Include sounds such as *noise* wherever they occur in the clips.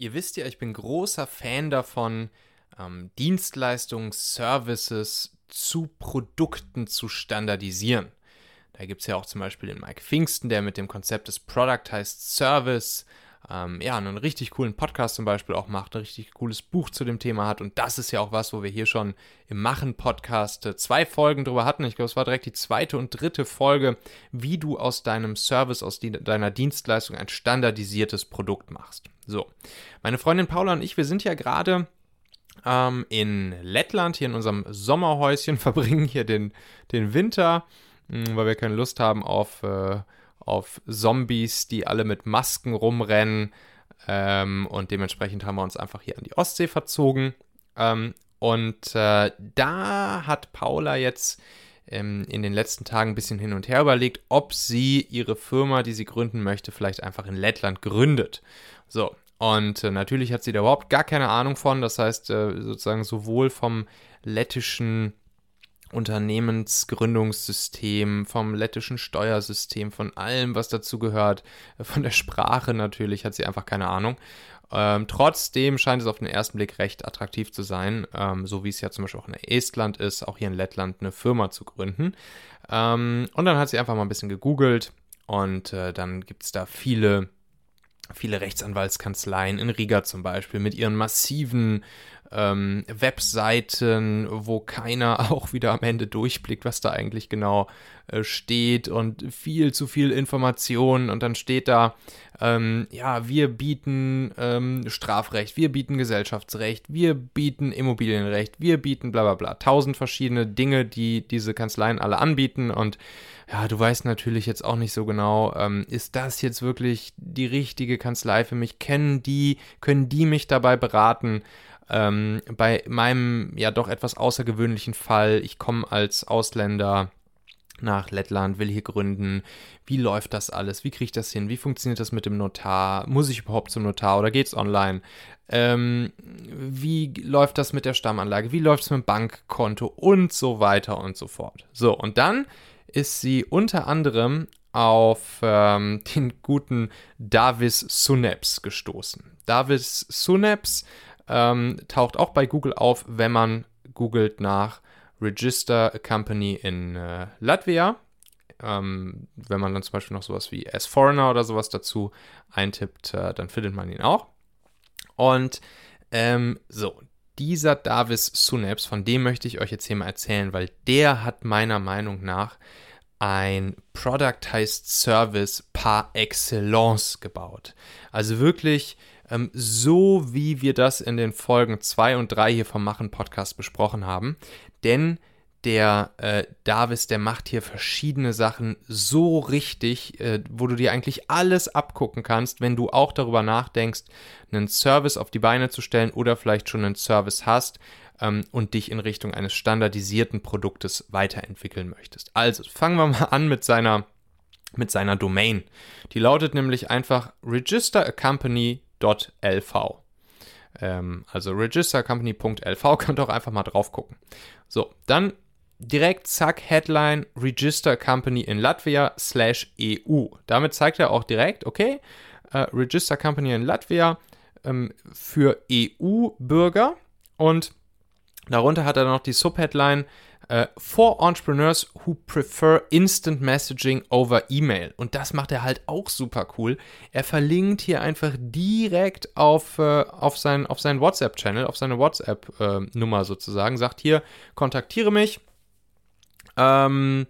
Ihr wisst ja, ich bin großer Fan davon, ähm, Dienstleistungen, Services zu Produkten zu standardisieren. Da gibt es ja auch zum Beispiel den Mike Pfingsten, der mit dem Konzept des Productized Service ähm, ja, einen richtig coolen Podcast zum Beispiel auch macht, ein richtig cooles Buch zu dem Thema hat. Und das ist ja auch was, wo wir hier schon im Machen-Podcast äh, zwei Folgen drüber hatten. Ich glaube, es war direkt die zweite und dritte Folge, wie du aus deinem Service, aus die, deiner Dienstleistung ein standardisiertes Produkt machst. So, meine Freundin Paula und ich, wir sind ja gerade ähm, in Lettland, hier in unserem Sommerhäuschen, *laughs* verbringen hier den, den Winter, mh, hm, weil wir keine Lust haben auf. Äh, auf Zombies, die alle mit Masken rumrennen. Ähm, und dementsprechend haben wir uns einfach hier an die Ostsee verzogen. Ähm, und äh, da hat Paula jetzt ähm, in den letzten Tagen ein bisschen hin und her überlegt, ob sie ihre Firma, die sie gründen möchte, vielleicht einfach in Lettland gründet. So, und äh, natürlich hat sie da überhaupt gar keine Ahnung von. Das heißt, äh, sozusagen sowohl vom lettischen Unternehmensgründungssystem, vom lettischen Steuersystem, von allem, was dazu gehört, von der Sprache natürlich, hat sie einfach keine Ahnung. Ähm, trotzdem scheint es auf den ersten Blick recht attraktiv zu sein, ähm, so wie es ja zum Beispiel auch in Estland ist, auch hier in Lettland eine Firma zu gründen. Ähm, und dann hat sie einfach mal ein bisschen gegoogelt und äh, dann gibt es da viele viele Rechtsanwaltskanzleien in Riga zum Beispiel mit ihren massiven ähm, Webseiten, wo keiner *laughs* auch wieder am Ende durchblickt, was da eigentlich genau äh, steht und viel zu viel Information und dann steht da, ähm, ja, wir bieten ähm, Strafrecht, wir bieten Gesellschaftsrecht, wir bieten Immobilienrecht, wir bieten bla bla bla. Tausend verschiedene Dinge, die diese Kanzleien alle anbieten und ja, du weißt natürlich jetzt auch nicht so genau, ähm, ist das jetzt wirklich die richtige Kanzlei für mich? Kennen die, können die mich dabei beraten? Ähm, bei meinem ja doch etwas außergewöhnlichen Fall, ich komme als Ausländer nach Lettland, will hier gründen. Wie läuft das alles? Wie kriege ich das hin? Wie funktioniert das mit dem Notar? Muss ich überhaupt zum Notar oder geht es online? Ähm, wie läuft das mit der Stammanlage? Wie läuft es mit dem Bankkonto? Und so weiter und so fort. So, und dann ist sie unter anderem auf ähm, den guten Davis Suneps gestoßen. Davis Suneps ähm, taucht auch bei Google auf, wenn man googelt nach Register Company in äh, Latvia. Ähm, wenn man dann zum Beispiel noch sowas wie As Foreigner oder sowas dazu eintippt, äh, dann findet man ihn auch. Und ähm, so, dieser Davis Suneps, von dem möchte ich euch jetzt hier mal erzählen, weil der hat meiner Meinung nach ein Productized Service par excellence gebaut. Also wirklich ähm, so wie wir das in den Folgen 2 und 3 hier vom Machen Podcast besprochen haben. Denn der äh, Davis, der macht hier verschiedene Sachen so richtig, äh, wo du dir eigentlich alles abgucken kannst, wenn du auch darüber nachdenkst, einen Service auf die Beine zu stellen oder vielleicht schon einen Service hast ähm, und dich in Richtung eines standardisierten Produktes weiterentwickeln möchtest. Also fangen wir mal an mit seiner mit seiner Domain. Die lautet nämlich einfach register a company registercompany.lv. Ähm, also registercompany.lv, *laughs* könnt ihr auch einfach mal drauf gucken. So, dann direkt zack, Headline Register Company in Latvia slash EU. Damit zeigt er auch direkt, okay, äh, Register Company in Latvia ähm, für EU-Bürger und darunter hat er noch die Subheadline Uh, for Entrepreneurs who prefer instant messaging over email. Und das macht er halt auch super cool. Er verlinkt hier einfach direkt auf, uh, auf, sein, auf seinen WhatsApp-Channel, auf seine WhatsApp-Nummer uh, sozusagen. Sagt hier, kontaktiere mich. Ähm,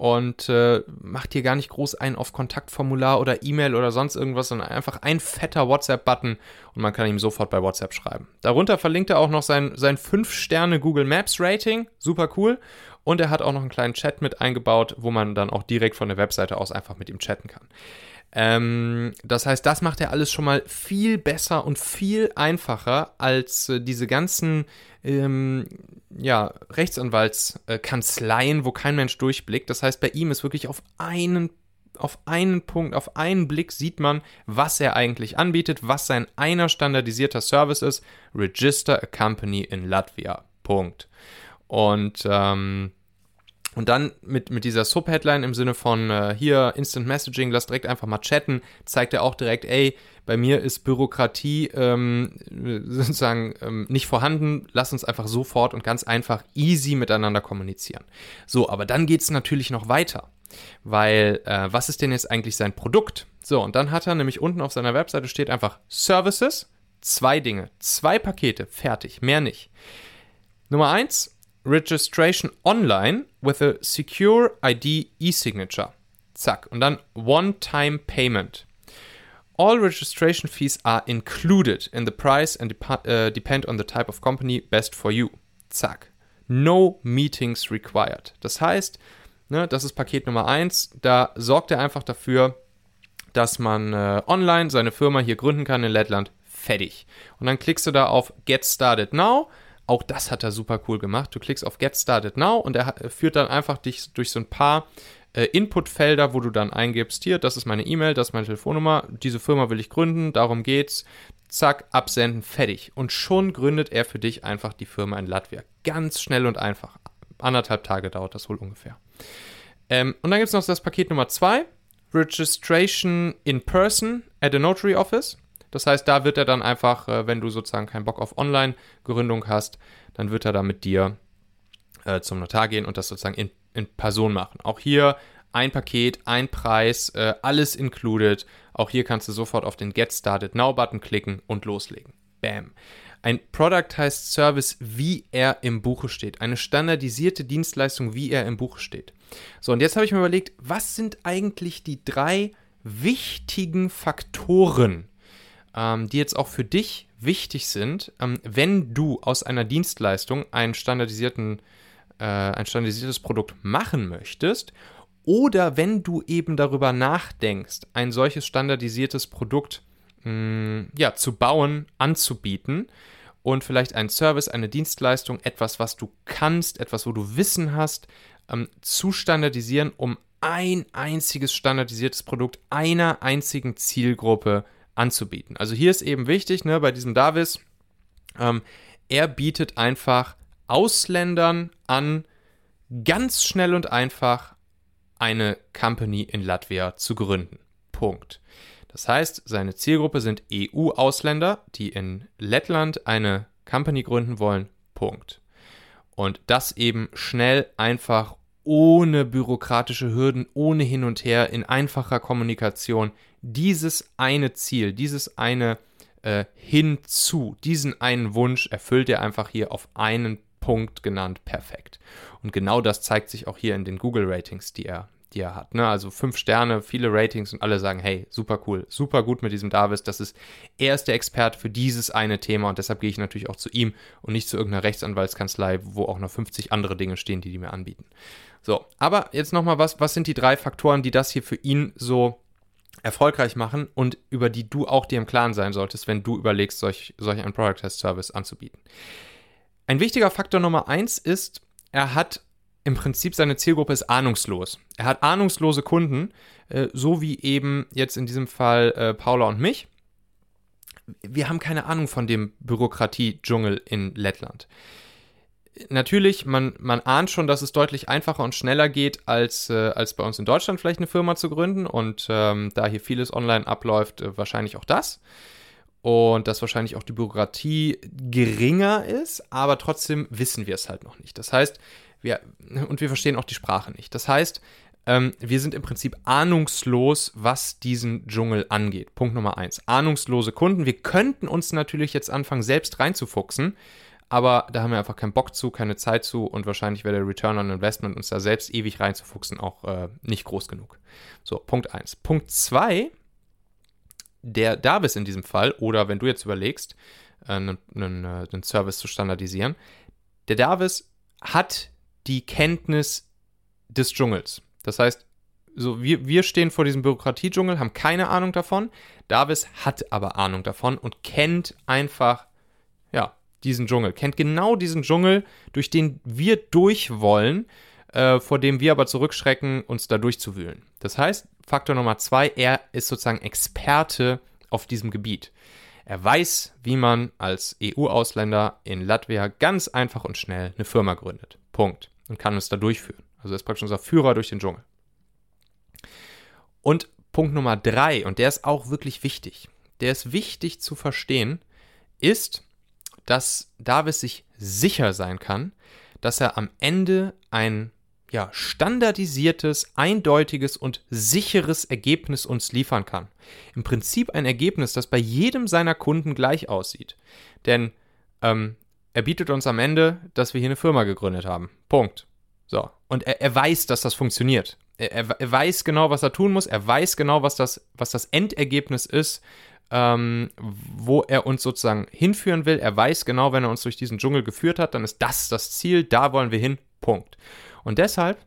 und äh, macht hier gar nicht groß ein auf Kontaktformular oder E-Mail oder sonst irgendwas, sondern einfach ein fetter WhatsApp-Button und man kann ihm sofort bei WhatsApp schreiben. Darunter verlinkt er auch noch sein, sein 5-Sterne Google Maps Rating, super cool. Und er hat auch noch einen kleinen Chat mit eingebaut, wo man dann auch direkt von der Webseite aus einfach mit ihm chatten kann. Ähm, das heißt, das macht er alles schon mal viel besser und viel einfacher als äh, diese ganzen ähm, ja, Rechtsanwaltskanzleien, wo kein Mensch durchblickt. Das heißt, bei ihm ist wirklich auf einen auf einen Punkt, auf einen Blick sieht man, was er eigentlich anbietet, was sein einer standardisierter Service ist. Register a Company in Latvia. Punkt. Und ähm, Und dann mit, mit dieser Subheadline im Sinne von äh, hier Instant Messaging, lass direkt einfach mal chatten, zeigt er auch direkt, ey, bei mir ist Bürokratie ähm, *laughs* sozusagen ähm, nicht vorhanden, lass uns einfach sofort und ganz einfach easy miteinander kommunizieren. So, aber dann geht es natürlich noch weiter, weil äh, was ist denn jetzt eigentlich sein Produkt? So, und dann hat er nämlich unten auf seiner Webseite steht einfach Services, zwei Dinge, zwei Pakete, fertig, mehr nicht. Nummer eins, Registration online with a secure ID e-signature. Zack. Und dann One-Time Payment. All registration fees are included in the price and dep uh, depend on the type of company best for you. Zack. No meetings required. Das heißt, ne, das ist Paket Nummer 1. Da sorgt er einfach dafür, dass man äh, online seine Firma hier gründen kann in Lettland. Fertig. Und dann klickst du da auf Get Started Now auch das hat er super cool gemacht. Du klickst auf Get Started Now und er führt dann einfach dich durch so ein paar äh, Inputfelder, wo du dann eingibst, hier, das ist meine E-Mail, das ist meine Telefonnummer, diese Firma will ich gründen, darum geht's. Zack, absenden, fertig. Und schon gründet er für dich einfach die Firma in Latvia. Ganz schnell und einfach. Anderthalb Tage dauert das wohl ungefähr. Ähm, und dann gibt es noch das Paket Nummer 2, Registration in Person at a Notary Office. Das heißt, da wird er dann einfach, äh, wenn du sozusagen keinen Bock auf Online-Gründung hast, dann wird er da mit dir äh, zum Notar gehen und das sozusagen in, in Person machen. Auch hier ein Paket, ein Preis, äh, alles included. Auch hier kannst du sofort auf den Get Started Now-Button klicken und loslegen. Bam. Ein Product heißt Service, wie er im Buche steht. Eine standardisierte Dienstleistung, wie er im Buche steht. So, und jetzt habe ich mir überlegt, was sind eigentlich die drei wichtigen Faktoren, ähm, die jetzt auch für dich wichtig sind, ähm, wenn du aus einer Dienstleistung einen standardisierten, äh, ein standardisiertes Produkt machen möchtest oder wenn du eben darüber nachdenkst, ein solches standardisiertes Produkt mh, mm, ja, zu bauen, anzubieten und vielleicht einen Service, eine Dienstleistung, etwas, was du kannst, etwas, wo du Wissen hast, ähm, zu standardisieren, um ein einziges standardisiertes Produkt einer einzigen Zielgruppe zu anzubieten. Also hier ist eben wichtig, ne, bei diesem Davis, ähm, er bietet einfach Ausländern an, ganz schnell und einfach eine Company in Latvia zu gründen. Punkt. Das heißt, seine Zielgruppe sind EU-Ausländer, die in Lettland eine Company gründen wollen. Punkt. Und das eben schnell, einfach, ohne bürokratische Hürden, ohne hin und her, in einfacher Kommunikation dieses eine Ziel, dieses eine äh, hinzu, diesen einen Wunsch erfüllt er einfach hier auf einen Punkt genannt perfekt. Und genau das zeigt sich auch hier in den Google-Ratings, die er, die er hat. Ne? Also fünf Sterne, viele Ratings und alle sagen, hey, super cool, super gut mit diesem Davis. Das ist, er ist der Experte für dieses eine Thema und deshalb gehe ich natürlich auch zu ihm und nicht zu irgendeiner Rechtsanwaltskanzlei, wo auch noch 50 andere Dinge stehen, die die mir anbieten. So, aber jetzt nochmal was, was sind die drei Faktoren, die das hier für ihn so erfolgreich machen und über die du auch dir im Klaren sein solltest, wenn du überlegst, solch, solch einen Product Test Service anzubieten. Ein wichtiger Faktor Nummer eins ist, er hat im Prinzip seine Zielgruppe ist ahnungslos. Er hat ahnungslose Kunden, äh, so wie eben jetzt in diesem Fall äh, Paula und mich. Wir haben keine Ahnung von dem Bürokratie-Dschungel in Lettland natürlich, man, man ahnt schon, dass es deutlich einfacher und schneller geht, als, äh, als bei uns in Deutschland vielleicht eine Firma zu gründen. Und ähm, da hier vieles online abläuft, äh, wahrscheinlich auch das. Und dass wahrscheinlich auch die Bürokratie geringer ist, aber trotzdem wissen wir es halt noch nicht. Das heißt, wir, und wir verstehen auch die Sprache nicht. Das heißt, ähm, wir sind im Prinzip ahnungslos, was diesen Dschungel angeht. Punkt Nummer eins. Ahnungslose Kunden. Wir könnten uns natürlich jetzt anfangen, selbst reinzufuchsen aber da haben wir einfach keinen Bock zu, keine Zeit zu und wahrscheinlich wäre der Return on Investment, uns da selbst ewig reinzufuchsen, auch äh, nicht groß genug. So, Punkt 1. Punkt 2, der Davis in diesem Fall, oder wenn du jetzt überlegst, einen, äh, einen, äh, einen Service zu standardisieren, der Davis hat die Kenntnis des Dschungels. Das heißt, so, wir, wir stehen vor diesem Bürokratiedschungel, haben keine Ahnung davon. Davis hat aber Ahnung davon und kennt einfach, ja, diesen Dschungel, kennt genau diesen Dschungel, durch den wir durch wollen, äh, vor dem wir aber zurückschrecken, uns da durchzuwühlen. Das heißt, Faktor Nummer zwei, er ist sozusagen Experte auf diesem Gebiet. Er weiß, wie man als EU-Ausländer in Latvia ganz einfach und schnell eine Firma gründet. Punkt. Und kann es da durchführen. Also er ist praktisch unser Führer durch den Dschungel. Und Punkt Nummer drei, und der ist auch wirklich wichtig, der ist wichtig zu verstehen, ist, dass Davis sich sicher sein kann, dass er am Ende ein ja, standardisiertes, eindeutiges und sicheres Ergebnis uns liefern kann. Im Prinzip ein Ergebnis, das bei jedem seiner Kunden gleich aussieht. Denn ähm, er bietet uns am Ende, dass wir hier eine Firma gegründet haben. Punkt. So. Und er, er weiß, dass das funktioniert. Er, er, er, weiß genau, was er tun muss. Er weiß genau, was das, was das Endergebnis ist, ähm, wo er uns sozusagen hinführen will. Er weiß genau, wenn er uns durch diesen Dschungel geführt hat, dann ist das das Ziel. Da wollen wir hin. Punkt. Und deshalb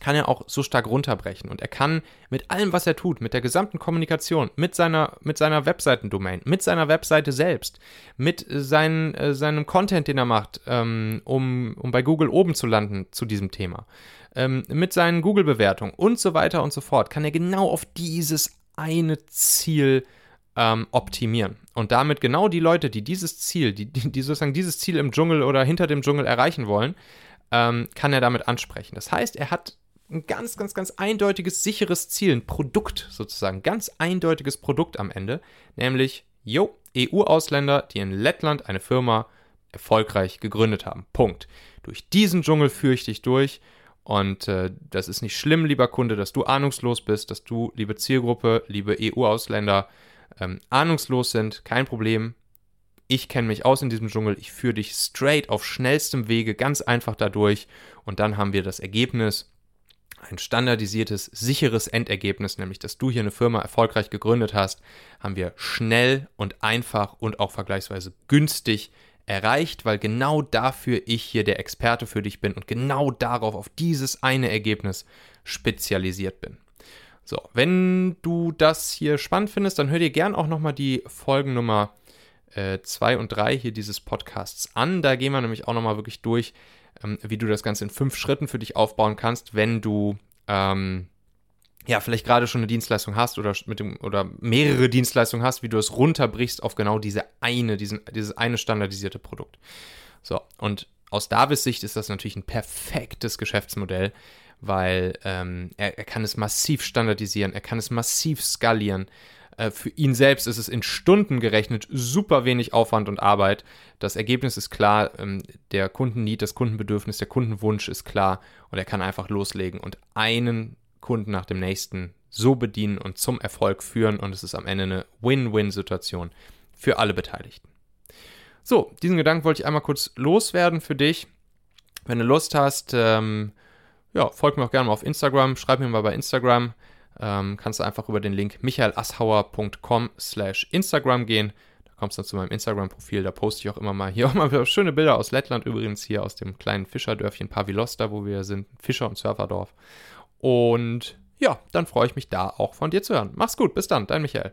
kann er auch so stark runterbrechen und er kann mit allem, was er tut, mit der gesamten Kommunikation, mit seiner, mit seiner Webseitendomain, mit seiner Webseite selbst, mit seinen, äh, seinem Content, den er macht, ähm, um, um bei Google oben zu landen zu diesem Thema, ähm, mit seinen Google-Bewertungen und so weiter und so fort, kann er genau auf dieses eine Ziel ähm, optimieren. Und damit genau die Leute, die dieses Ziel, die, die sozusagen dieses Ziel im Dschungel oder hinter dem Dschungel erreichen wollen, ähm, kann er damit ansprechen. Das heißt, er hat ein ganz, ganz, ganz eindeutiges, sicheres Ziel, ein Produkt sozusagen, ganz eindeutiges Produkt am Ende, nämlich, jo, EU-Ausländer, die in Lettland eine Firma erfolgreich gegründet haben. Punkt. Durch diesen Dschungel führe ich dich durch und äh, das ist nicht schlimm, lieber Kunde, dass du ahnungslos bist, dass du, liebe Zielgruppe, liebe EU-Ausländer, ähm, ahnungslos sind. Kein Problem ich kenne mich aus in diesem Dschungel, ich führe dich straight auf schnellstem Wege ganz einfach dadurch und dann haben wir das Ergebnis, ein standardisiertes, sicheres Endergebnis, nämlich dass du hier eine Firma erfolgreich gegründet hast, haben wir schnell und einfach und auch vergleichsweise günstig erreicht, weil genau dafür ich hier der Experte für dich bin und genau darauf, auf dieses eine Ergebnis spezialisiert bin. So, wenn du das hier spannend findest, dann hör dir gern auch nochmal die Folgennummer 2 äh, und 3 hier dieses Podcasts an. Da gehen wir nämlich auch nochmal wirklich durch, ähm, wie du das Ganze in fünf Schritten für dich aufbauen kannst, wenn du ähm, ja vielleicht gerade schon eine Dienstleistung hast oder mit dem oder mehrere Dienstleistungen hast, wie du es runterbrichst auf genau diese eine, diesen, dieses eine standardisierte Produkt. So, und aus Davis Sicht ist das natürlich ein perfektes Geschäftsmodell, weil ähm, er, er kann es massiv standardisieren, er kann es massiv skalieren. Äh, für ihn selbst ist es in Stunden gerechnet super wenig Aufwand und Arbeit. Das Ergebnis ist klar, ähm, der Kundennied, das Kundenbedürfnis, der Kundenwunsch ist klar und er kann einfach loslegen und einen Kunden nach dem nächsten so bedienen und zum Erfolg führen und es ist am Ende eine Win-Win-Situation für alle Beteiligten. So, diesen Gedanken wollte ich einmal kurz loswerden für dich. Wenn du Lust hast, ähm, ja, folg mir auch gerne mal auf Instagram, schreib mir mal bei Instagram ähm, kannst du einfach über den Link michaelasshauer.com slash Instagram gehen. Da kommst du dann zu meinem Instagram-Profil, da poste ich auch immer mal hier auch mal schöne Bilder aus Lettland, übrigens hier aus dem kleinen Fischerdörfchen Pavilosta, wo wir sind, Fischer- und Surferdorf. Und ja, dann freue ich mich da auch von dir zu hören. Mach's gut, bis dann, dein Michael.